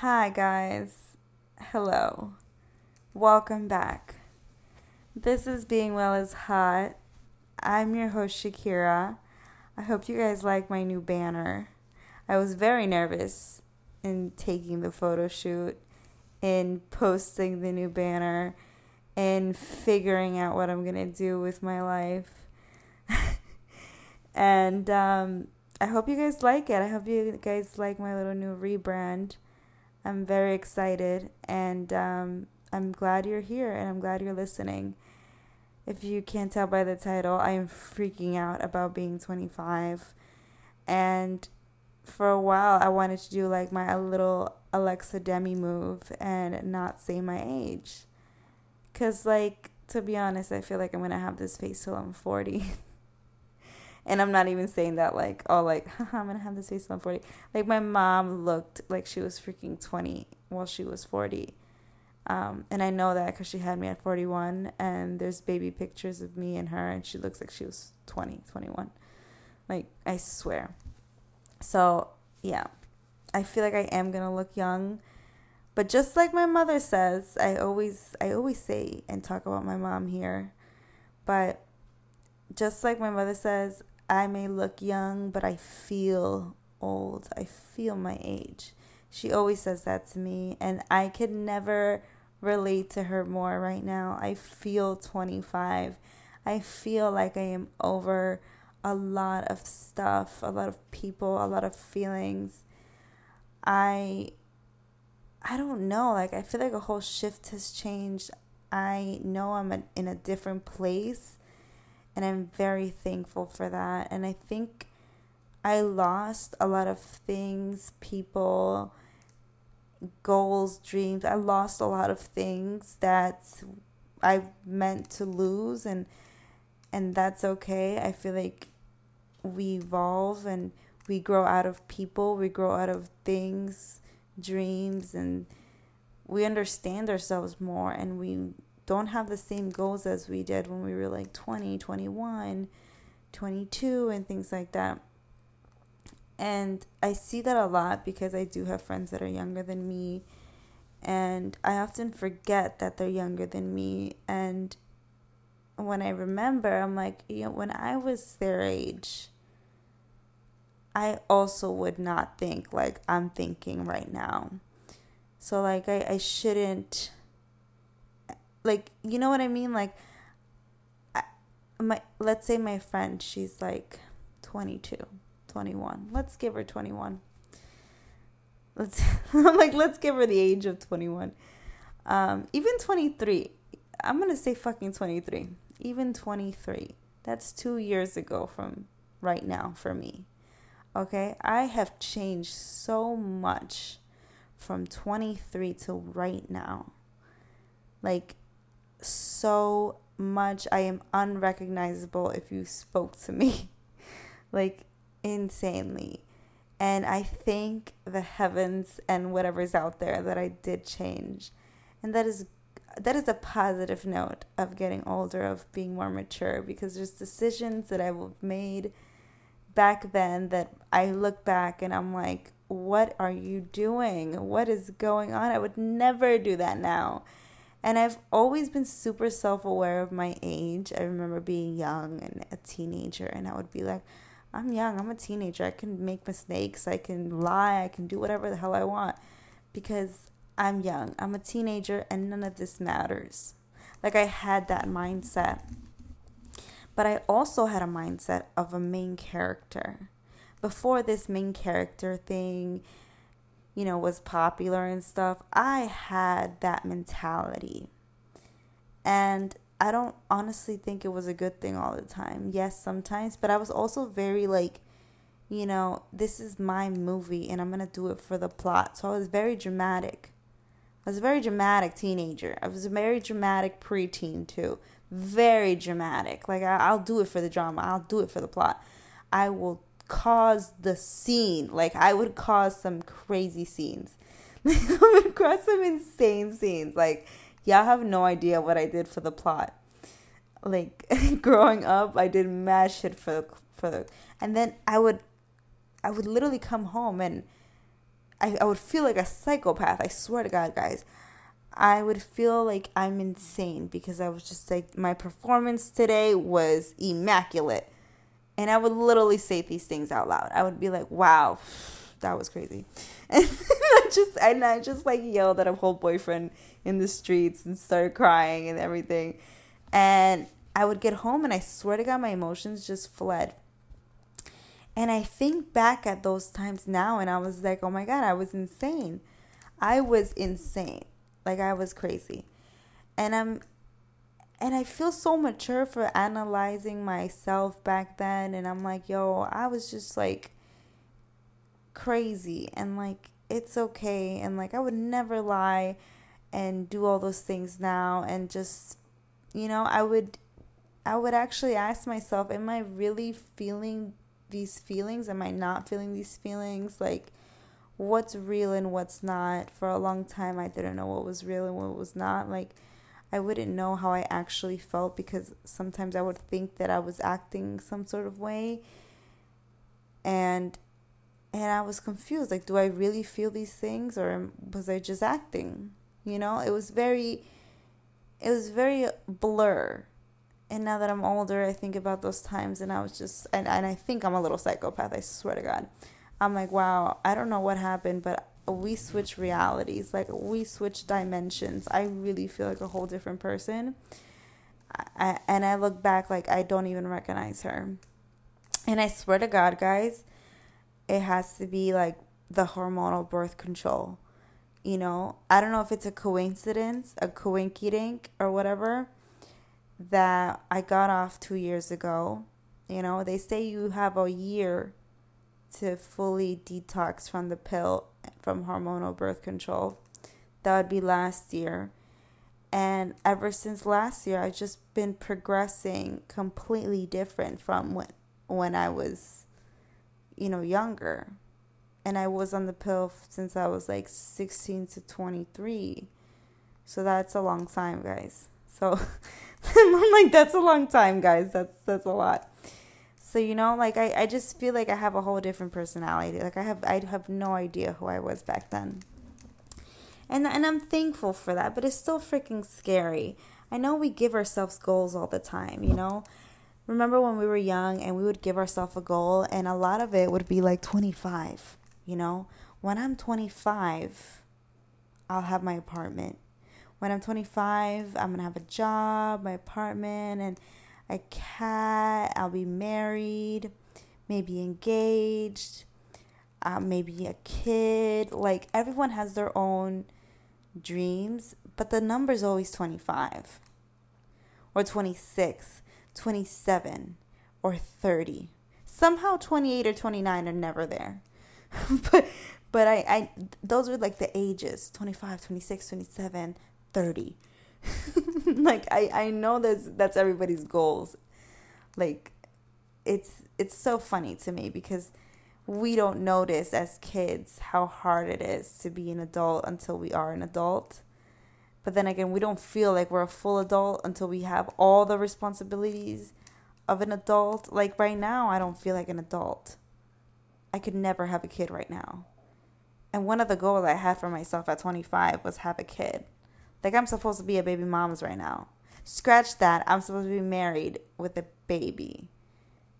Hi, guys. Hello. Welcome back. This is Being Well is Hot. I'm your host, Shakira. I hope you guys like my new banner. I was very nervous in taking the photo shoot, in posting the new banner, in figuring out what I'm going to do with my life. and um, I hope you guys like it. I hope you guys like my little new rebrand. I'm very excited and um, I'm glad you're here and I'm glad you're listening. If you can't tell by the title, I am freaking out about being 25. And for a while, I wanted to do like my little Alexa Demie move and not say my age. Because, like, to be honest, I feel like I'm going to have this face till I'm 40. and I'm not even saying that like, oh, like, I'm gonna have this face till I'm 40. Like, my mom looked like she was freaking 20 while she was 40. Um, and I know that because she had me at 41, and there's baby pictures of me and her, and she looks like she was 20, 21. Like, I swear. So, yeah, I feel like I am gonna look young. But just like my mother says, I always I always say and talk about my mom here. But just like my mother says, I may look young, but I feel old. I feel my age. She always says that to me, and I could never relate to her more right now. I feel 25. I feel like I am over a lot of stuff, a lot of people, a lot of feelings. I I don't know, like I feel like a whole shift has changed. I know I'm in a different place and I'm very thankful for that. And I think I lost a lot of things, people, goals, dreams. I lost a lot of things that I meant to lose and and that's okay. I feel like we evolve and we grow out of people, we grow out of things, dreams and we understand ourselves more and we don't have the same goals as we did when we were like 20, 21, 22, and things like that. And I see that a lot because I do have friends that are younger than me. And I often forget that they're younger than me. And when I remember, I'm like, you know, when I was their age, I also would not think like I'm thinking right now. So, like, I, I shouldn't like you know what I mean? Like I, my let's say my friend she's like 22 21 let's give her 21 let's I'm like let's give her the age of 21 um even 23 I'm going to say fucking 23 even 23 that's 2 years ago from right now for me. Okay? I have changed so much from 23 to right now. Like so much. I am unrecognizable if you spoke to me. like insanely. And I thank the heavens and whatever's out there that I did change. And that is that is a positive note of getting older, of being more mature, because there's decisions that I've made back then that I look back and I'm like, what are you doing? What is going on? I would never do that now. And I've always been super self aware of my age. I remember being young and a teenager, and I would be like, I'm young, I'm a teenager. I can make mistakes, I can lie, I can do whatever the hell I want because I'm young. I'm a teenager, and none of this matters. Like, I had that mindset. But I also had a mindset of a main character. Before this main character thing, you know, was popular and stuff, I had that mentality. And I don't honestly think it was a good thing all the time. Yes, sometimes, but I was also very like, you know, this is my movie and I'm going to do it for the plot. So I was very dramatic. I was a very dramatic teenager. I was a very dramatic preteen too. Very dramatic. Like I, will do it for the drama. I'll do it for the plot. I will cause the scene. Like I would cause some crazy scenes. I would cause some insane scenes. Like y'all have no idea what I did for the plot. Like growing up, I did mad shit for the, for the, and then I would, I would literally come home and I, I would feel like a psychopath. I swear to God, guys. I would feel like I'm insane because I was just like, my performance today was immaculate. And I would literally say these things out loud. I would be like, wow, that was crazy. And I just, and I just like yelled at a whole boyfriend in the streets and started crying and everything. And I would get home and I swear to God, my emotions just fled. And I think back at those times now and I was like, oh my God, I was insane. I was insane. Like I was crazy. And I'm and I feel so mature for analyzing myself back then and I'm like, yo, I was just like crazy and like it's okay and like I would never lie and do all those things now and just you know, I would I would actually ask myself, am I really feeling these feelings? Am I not feeling these feelings? Like, what's real and what's not? For a long time, I didn't know what was real and what was not. Like, I wouldn't know how I actually felt because sometimes I would think that I was acting some sort of way. And and I was confused. Like, do I really feel these things or was I just acting? You know, it was very it was very blur and now that I'm older, I think about those times and I was just, and, and I think I'm a little psychopath, I swear to God. I'm like, wow, I don't know what happened, but we switch realities. Like, we switch dimensions. I really feel like a whole different person. I, and I look back like I don't even recognize her. And I swear to God, guys, it has to be like the hormonal birth control. You know, I don't know if it's a coincidence, a coinkydink, or whatever that I got off two years ago. You know, they say you have a year to fully detox from the pill from hormonal birth control. That would be last year. And ever since last year, I've just been progressing completely different from when, when I was, you know, younger. And I was on the pill since I was like 16 to 23. So that's a long time, guys. So I'm like, that's a long time, guys. That's that's a lot. So you know, like I, I just feel like I have a whole different personality. Like I have I have no idea who I was back then. And and I'm thankful for that, but it's still freaking scary. I know we give ourselves goals all the time, you know? Remember when we were young and we would give ourselves a goal and a lot of it would be like 25, you know? When I'm 25, I'll have my apartment when I'm 25, I'm gonna have a job, my apartment, and a cat. I'll be married, maybe engaged, uh, maybe a kid. Like everyone has their own dreams, but the number is always 25 or 26, 27 or 30. Somehow 28 or 29 are never there. but but I, I those are like the ages 25 26 27 30 like i i know that's that's everybody's goals. Like it's it's so funny to me because we don't notice as kids how hard it is to be an adult until we are an adult. But then again we don't feel like we're a full adult until we have all the responsibilities of an adult. Like right now i don't feel like an adult. I could never have a kid right now. And one of the goals i had for myself at 25 was have a kid like I'm supposed to be a baby mom's right now. Scratch that. I'm supposed to be married with a baby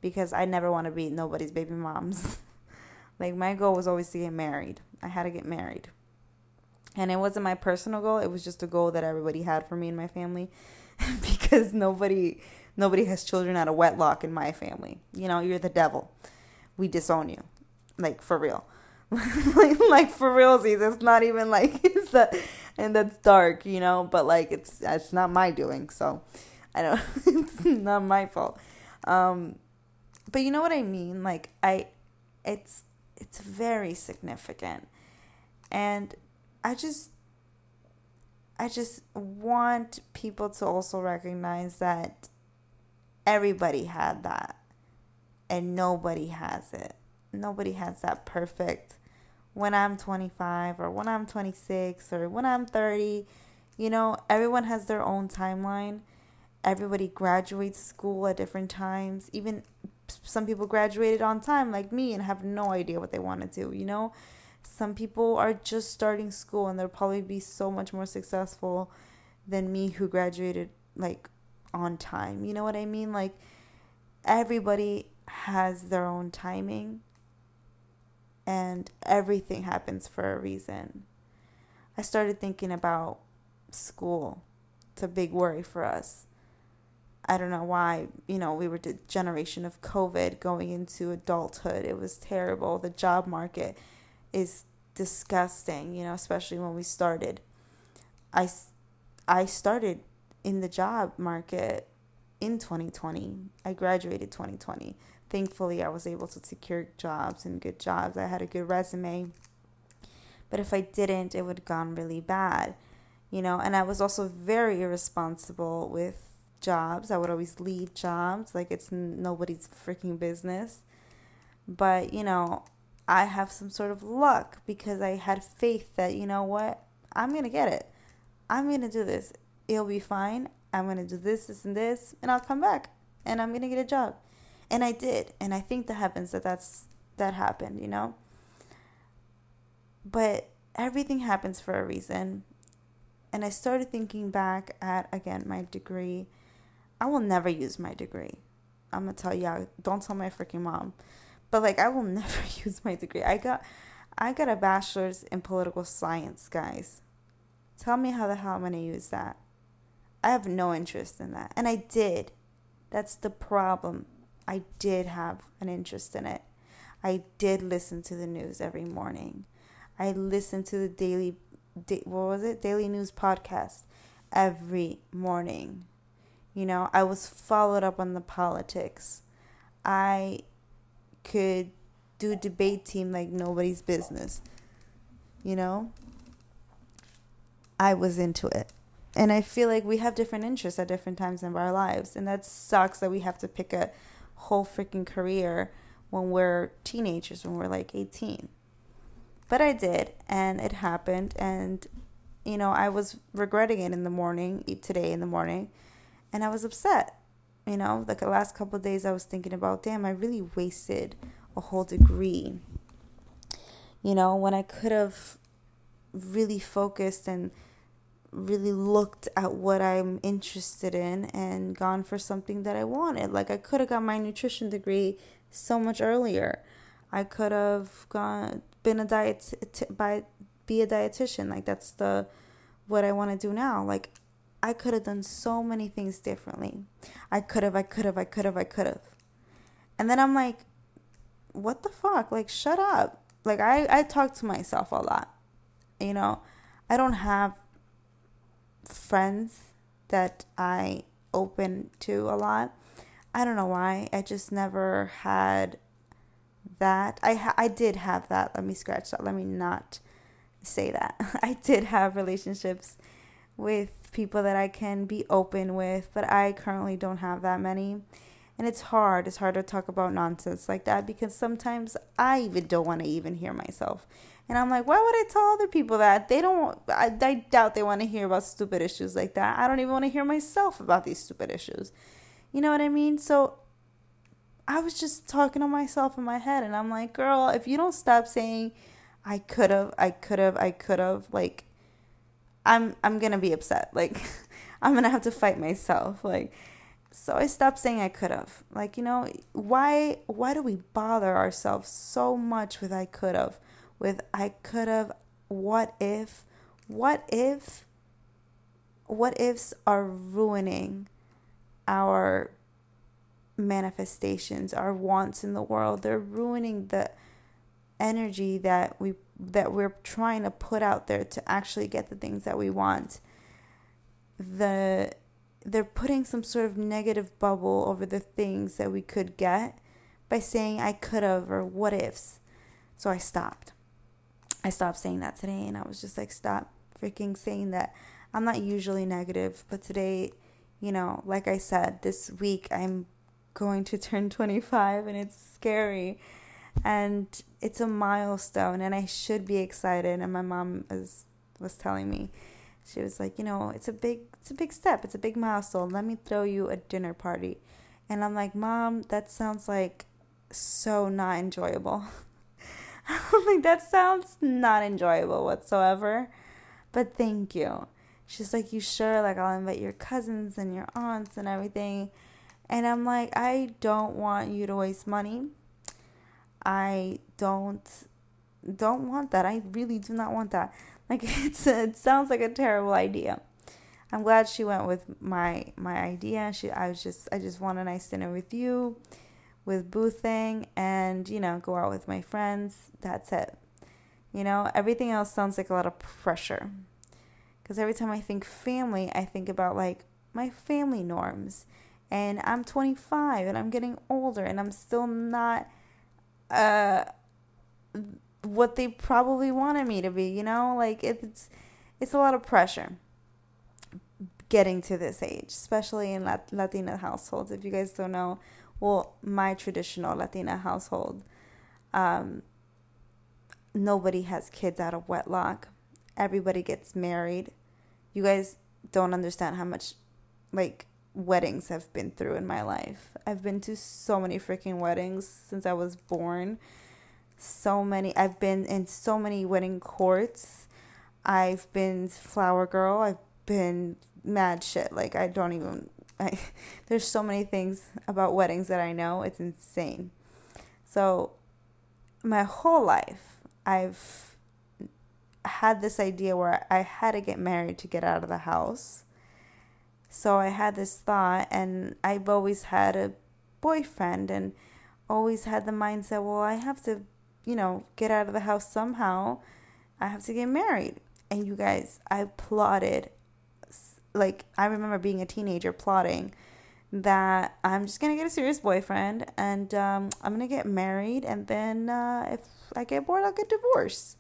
because I never want to be nobody's baby moms. like my goal was always to get married. I had to get married. And it wasn't my personal goal, it was just a goal that everybody had for me and my family because nobody nobody has children out of wedlock in my family. You know, you're the devil. We disown you. Like for real. like, like for realsies, it's not even like it's that and that's dark, you know. But like it's it's not my doing, so I don't. it's not my fault. Um, but you know what I mean. Like I, it's it's very significant, and I just I just want people to also recognize that everybody had that and nobody has it. Nobody has that perfect when I'm 25 or when I'm 26 or when I'm 30. You know, everyone has their own timeline. Everybody graduates school at different times. Even some people graduated on time, like me, and have no idea what they want to do, you know? Some people are just starting school and they'll probably be so much more successful than me who graduated like on time. You know what I mean? Like everybody has their own timing and everything happens for a reason. I started thinking about school. It's a big worry for us. I don't know why, you know, we were the generation of COVID going into adulthood. It was terrible. The job market is disgusting, you know, especially when we started. I, I started in the job market in 2020. I graduated 2020. Thankfully, I was able to secure jobs and good jobs. I had a good resume. But if I didn't, it would have gone really bad, you know. And I was also very irresponsible with jobs. I would always leave jobs like it's nobody's freaking business. But, you know, I have some sort of luck because I had faith that, you know what, I'm going to get it. I'm going to do this. It'll be fine. I'm going to do this, this, and this, and I'll come back and I'm going to get a job. And I did. And I think the heavens that that's, that happened, you know? But everything happens for a reason. And I started thinking back at, again, my degree I will never use my degree. I'm gonna tell y'all, don't tell my freaking mom. But like I will never use my degree. I got I got a bachelor's in political science, guys. Tell me how the hell I'm gonna use that. I have no interest in that. And I did. That's the problem. I did have an interest in it. I did listen to the news every morning. I listened to the daily, what was it? Daily news podcast every morning. You know, I was followed up on the politics. I could do debate team like nobody's business. You know? I was into it. And I feel like we have different interests at different times in our lives. And that sucks that we have to pick a whole freaking career when we're teenagers, when we're like 18. But I did, and it happened. And, you know, I was regretting it in the morning, today in the morning and I was upset. You know, like the last couple days, I was thinking about, damn, I really wasted a whole degree. You know, when I could have really focused and really looked at what I'm interested in and gone for something that I wanted. Like I could have got my nutrition degree so much earlier. I could have gone been a diet by be a dietitian. Like that's the what I want to do now. Like I could have done so many things differently. I could have, I could have, I could have, I could have. And then I'm like, what the fuck? Like, shut up. Like, I, I talk to myself a lot. You know, I don't have friends that I open to a lot. I don't know why. I just never had that. I ha- I did have that. Let me scratch that. Let me not say that. I did have relationships with people that I can be open with, but I currently don't have that many. And it's hard. It's hard to talk about nonsense like that because sometimes I even don't want to even hear myself. And I'm like, why would I tell other people that? They don't, I, I doubt they want to hear about stupid issues like that. I don't even want to hear myself about these stupid issues. You know what I mean? So I was just talking to myself in my head and I'm like, girl, if you don't stop saying, I could have, I could have, I could have, like, I'm I'm gonna be upset. Like I'm gonna have to fight myself. Like so I stopped saying I could have. Like, you know, why why do we bother ourselves so much with I could have? With I could have what if what if what ifs are ruining our manifestations, our wants in the world. They're ruining the energy that we that we're trying to put out there to actually get the things that we want the they're putting some sort of negative bubble over the things that we could get by saying I could have or what ifs. So I stopped. I stopped saying that today and I was just like stop freaking saying that. I'm not usually negative, but today, you know, like I said, this week I'm going to turn 25 and it's scary. And it's a milestone and I should be excited and my mom is was telling me. She was like you know it's a big it's a big step it's a big milestone. Let me throw you a dinner party. And I'm like mom that sounds like so not enjoyable like, that sounds not enjoyable whatsoever. But thank you. She's like, You sure? Like, I'll invite your cousins and your aunts and everything. And I'm like, I don't want you to waste money. I don't don't want that. I really do not want that. Like it's it sounds like a terrible idea. I'm glad she went with my my idea. She I was just I just want a nice dinner with you, with Boo Thing, and you know go out with my friends. That's it. You know everything else sounds like a lot of pressure. Because every time I think family, I think about like my family norms, and I'm 25 and I'm getting older and I'm still not uh what they probably wanted me to be. You know like it's it's a lot of pressure getting to this age, especially in Lat- Latina households. If you guys don't know, well, my traditional Latina household, um, nobody has kids out of wedlock. Everybody gets married. You guys don't understand how much, like, weddings I've been through in my life. I've been to so many freaking weddings since I was born. So many. I've been in so many wedding courts. I've been flower girl. I've been mad shit. Like I don't even I there's so many things about weddings that I know. It's insane. So my whole life I've had this idea where I had to get married to get out of the house. So I had this thought and I've always had a boyfriend and always had the mindset, well, I have to, you know, get out of the house somehow. I have to get married. And you guys, I plotted like I remember being a teenager plotting that I'm just gonna get a serious boyfriend and um, I'm gonna get married and then uh, if I get bored I'll get divorced.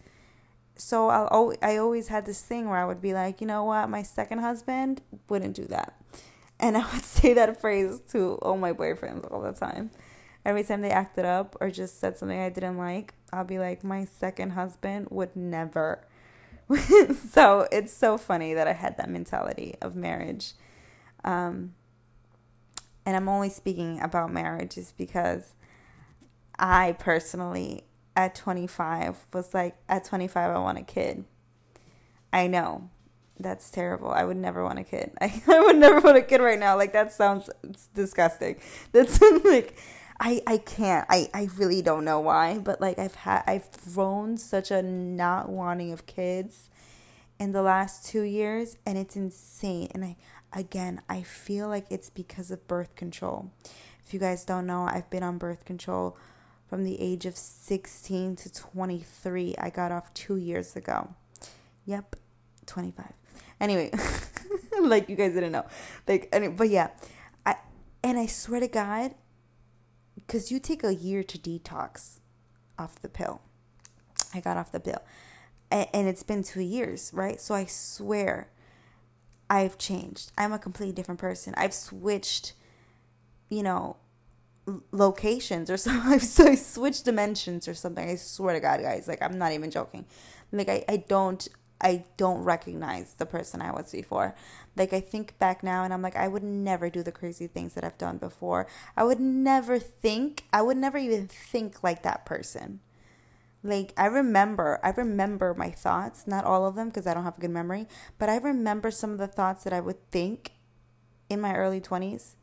So I'll I always had this thing where I would be like, you know what, my second husband wouldn't do that, and I would say that phrase to all my boyfriends all the time. Every time they acted up or just said something I didn't like, I'll be like, my second husband would never so it's so funny that I had that mentality of marriage. Um, and I'm only speaking about marriages because I personally, at 25, was like, at 25, I want a kid. I know that's terrible. I would never want a kid. I, I would never want a kid right now. Like, that sounds disgusting. That's like, I, I can't. I, I really don't know why, but like I've had I've grown such a not wanting of kids in the last 2 years and it's insane. And I again, I feel like it's because of birth control. If you guys don't know, I've been on birth control from the age of 16 to 23. I got off 2 years ago. Yep, 25. Anyway, like you guys didn't know. Like but yeah. I and I swear to God, because you take a year to detox off the pill. I got off the pill. And it's been two years, right? So I swear I've changed. I'm a completely different person. I've switched, you know, locations or something. I've so I switched dimensions or something. I swear to God, guys. Like, I'm not even joking. Like, I, I don't I don't recognize the person I was before. Like I think back now and I'm like I would never do the crazy things that I've done before. I would never think, I would never even think like that person. Like I remember, I remember my thoughts, not all of them because I don't have a good memory, but I remember some of the thoughts that I would think in my early 20s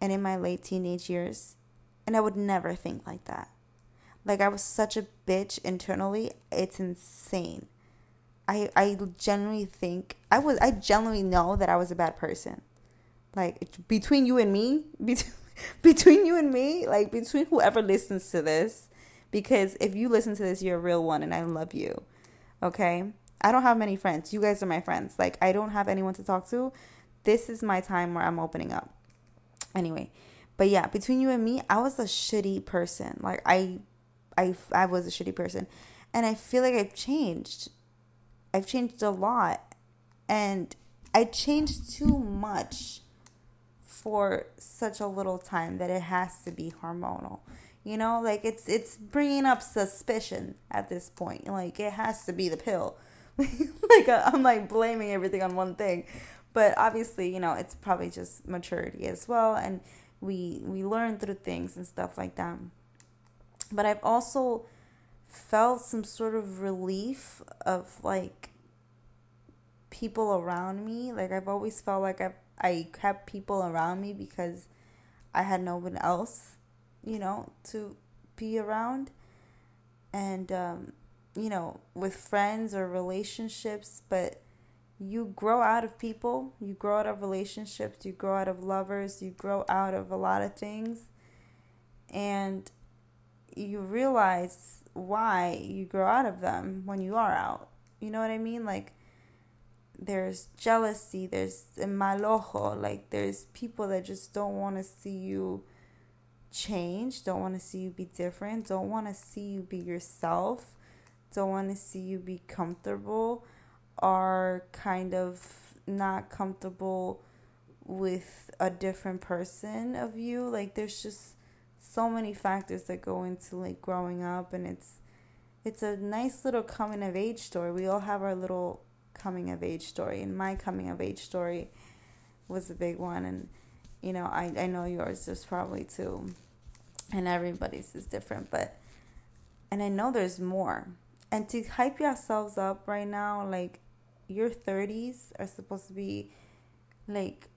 and in my late teenage years, and I would never think like that. Like I was such a bitch internally, it's insane I I genuinely think I was I genuinely know that I was a bad person. Like between you and me, between between you and me, like between whoever listens to this, because if you listen to this, you're a real one, and I love you. Okay, I don't have many friends. You guys are my friends. Like I don't have anyone to talk to. This is my time where I'm opening up. Anyway, but yeah, between you and me, I was a shitty person. Like I, I, I was a shitty person, and I feel like I've changed I've changed a lot and I changed too much for such a little time that it has to be hormonal. You know, like it's it's bringing up suspicion at this point. Like it has to be the pill. like I'm like blaming everything on one thing. But obviously, you know, it's probably just maturity as well and we we learn through things and stuff like that. But I've also felt some sort of relief of like people around me. Like I've always felt like I I kept people around me because I had no one else, you know, to be around. And um, you know, with friends or relationships, but you grow out of people, you grow out of relationships, you grow out of lovers, you grow out of a lot of things. And you realize why you grow out of them when you are out. You know what I mean? Like there's jealousy, there's malojo, like there's people that just don't want to see you change, don't want to see you be different, don't want to see you be yourself, don't want to see you be comfortable, are kind of not comfortable with a different person of you. Like there's just so many factors that go into like growing up and it's it's a nice little coming of age story. We all have our little coming of age story, and my coming of age story was a big one. And you know, I I know yours is probably too, and everybody's is different, but and I know there's more. And to hype yourselves up right now, like your 30s are supposed to be like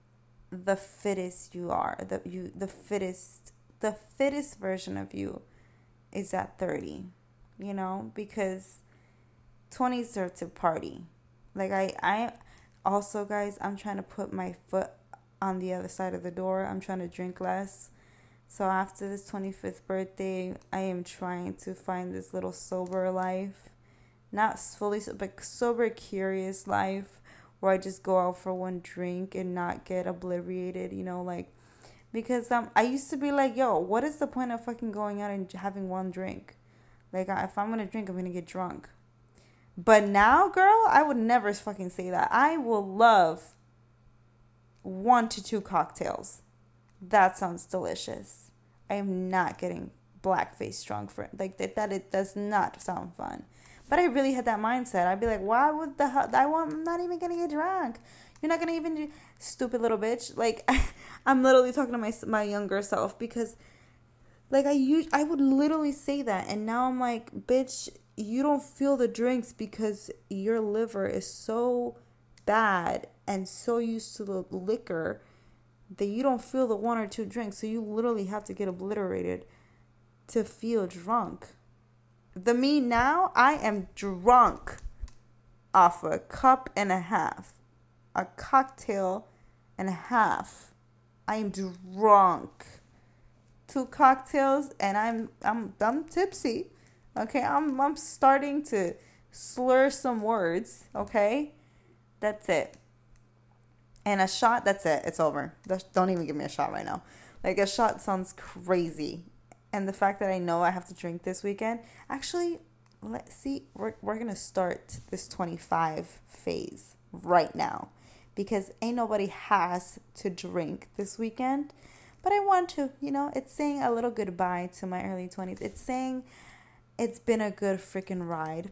the fittest you are, the you the fittest the fittest version of you is at 30, you know, because 20s are to party. Like I I also guys, I'm trying to put my foot on the other side of the door. I'm trying to drink less. So after this 25th birthday, I am trying to find this little sober life. Not fully but sober curious life where I just go out for one drink and not get obliterated, you know, like because um I used to be like, yo, what is the point of fucking going out and having one drink? Like if I'm gonna drink, I'm gonna get drunk. But now, girl, I would never fucking say that. I will love one to two cocktails. That sounds delicious. I am not getting blackface drunk for like that. That it does not sound fun. But I really had that mindset. I'd be like, why would the hell? I want. I'm not even gonna get drunk. You're not gonna even do stupid little bitch. Like I'm literally talking to my my younger self because like I use I would literally say that and now I'm like, bitch, you don't feel the drinks because your liver is so bad and so used to the liquor that you don't feel the one or two drinks. So you literally have to get obliterated to feel drunk. The me now, I am drunk off a cup and a half a cocktail and a half. I am drunk. Two cocktails and I'm I'm I'm tipsy. Okay, I'm I'm starting to slur some words, okay? That's it. And a shot, that's it. It's over. Don't even give me a shot right now. Like a shot sounds crazy. And the fact that I know I have to drink this weekend, actually, let's see, we're, we're to start this 25 phase right now because ain't nobody has to drink this weekend. But I want to, you know, it's saying a little goodbye to my early 20s. It's saying it's been a good freaking ride.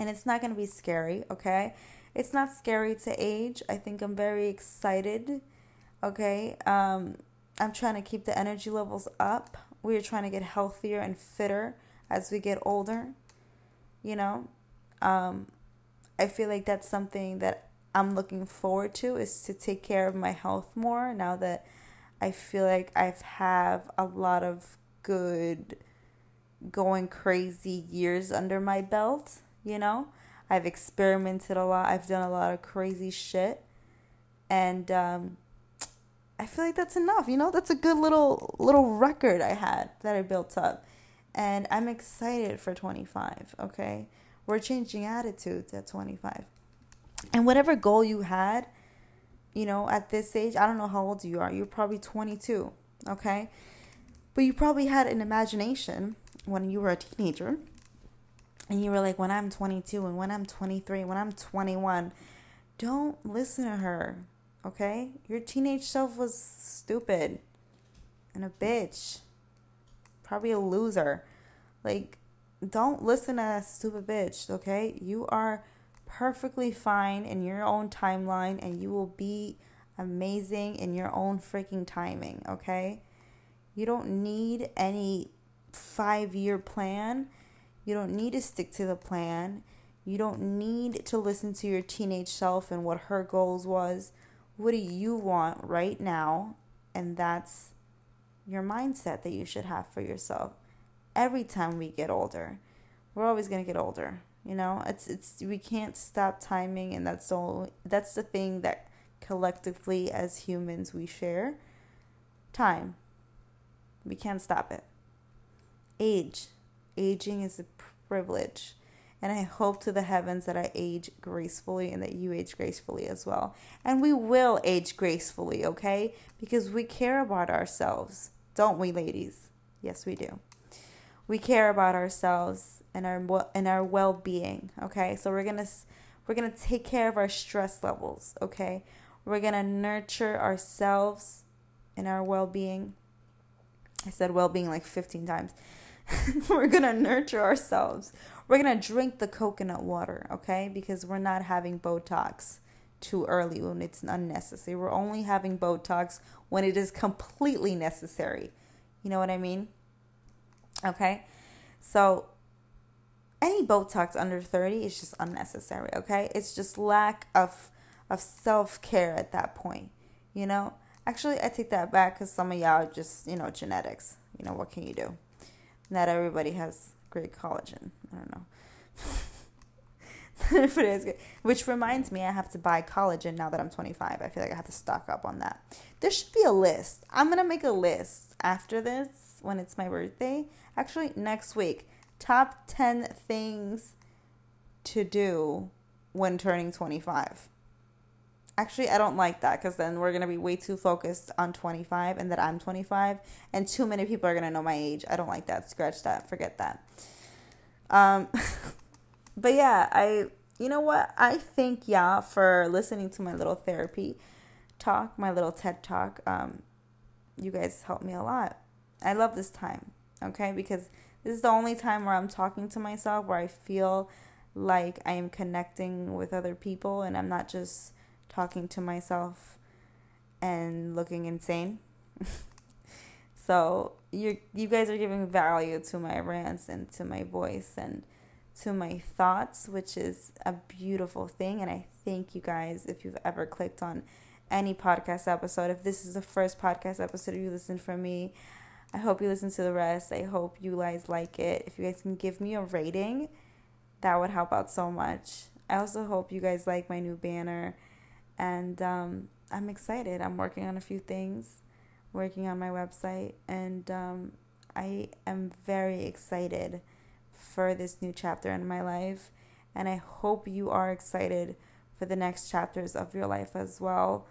And it's not going to be scary, okay? It's not scary to age. I think I'm very excited, okay? Um, I'm trying to keep the energy levels up. We're trying to get healthier and fitter as we get older, you know? Um, I feel like that's something that I'm looking forward to is to take care of my health more now that I feel like I've have a lot of good going crazy years under my belt, you know? I've experimented a lot. I've done a lot of crazy shit. And um, I feel like that's enough, you know? That's a good little little record I had that I built up. And I'm excited for 25, okay? We're changing attitudes at 25 and whatever goal you had, you know, at this age, I don't know how old you are. You're probably 22, okay? But you probably had an imagination when you were a teenager. And you were like, when I'm 22 and when I'm 23, when I'm 21, don't listen to her, okay? Your teenage self was stupid and a bitch, probably a loser. Like, don't listen to that stupid bitch, okay? You are perfectly fine in your own timeline and you will be amazing in your own freaking timing, okay? You don't need any five year plan. You don't need to stick to the plan. You don't need to listen to your teenage self and what her goals was. What do you want right now? And that's your mindset that you should have for yourself. Every time we get older, we're always going to get older. You know, it's it's we can't stop timing and that's all that's the thing that collectively as humans we share. Time. We can't stop it. Age. Aging is a privilege. And I hope to the heavens that I age gracefully and that you age gracefully as well. And we will age gracefully, okay? Because we care about ourselves, don't we, ladies? Yes, we do. We care about ourselves and our and our well-being, okay? So we're going to we're going to take care of our stress levels, okay? We're going to nurture ourselves and our well-being. I said well-being like 15 times. we're going to nurture ourselves. We're going to drink the coconut water, okay? Because we're not having Botox too early when it's unnecessary. We're only having Botox when it is completely necessary. You know what I mean? Okay? So, any Botox under 30 is just unnecessary, okay? It's just lack of of self-care at that point, you know? Actually, I take that back cuz some of y'all just, you know, genetics. You know, what can you do? Not everybody has great collagen. I don't know. Which reminds me, I have to buy collagen now that I'm 25. I feel like I have to stock up on that. There should be a list. I'm going to make a list after this when it's my birthday. Actually, next week. Top 10 things to do when turning 25. Actually, I don't like that because then we're going to be way too focused on 25 and that I'm 25, and too many people are going to know my age. I don't like that. Scratch that. Forget that. Um, but yeah, I, you know what? I thank y'all for listening to my little therapy talk, my little TED talk. Um, you guys helped me a lot. I love this time, okay? Because this is the only time where I'm talking to myself, where I feel like I am connecting with other people and I'm not just talking to myself and looking insane. so you you guys are giving value to my rants and to my voice and to my thoughts, which is a beautiful thing. And I thank you guys if you've ever clicked on any podcast episode. If this is the first podcast episode you listen from me, I hope you listen to the rest. I hope you guys like it. If you guys can give me a rating, that would help out so much. I also hope you guys like my new banner and um, I'm excited. I'm working on a few things, working on my website, and um, I am very excited for this new chapter in my life. And I hope you are excited for the next chapters of your life as well.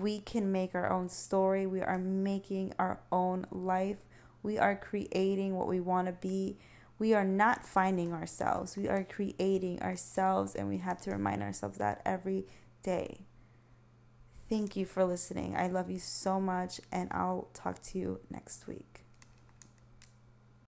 We can make our own story. We are making our own life. We are creating what we want to be. We are not finding ourselves. We are creating ourselves, and we have to remind ourselves that every day. Thank you for listening. I love you so much, and I'll talk to you next week.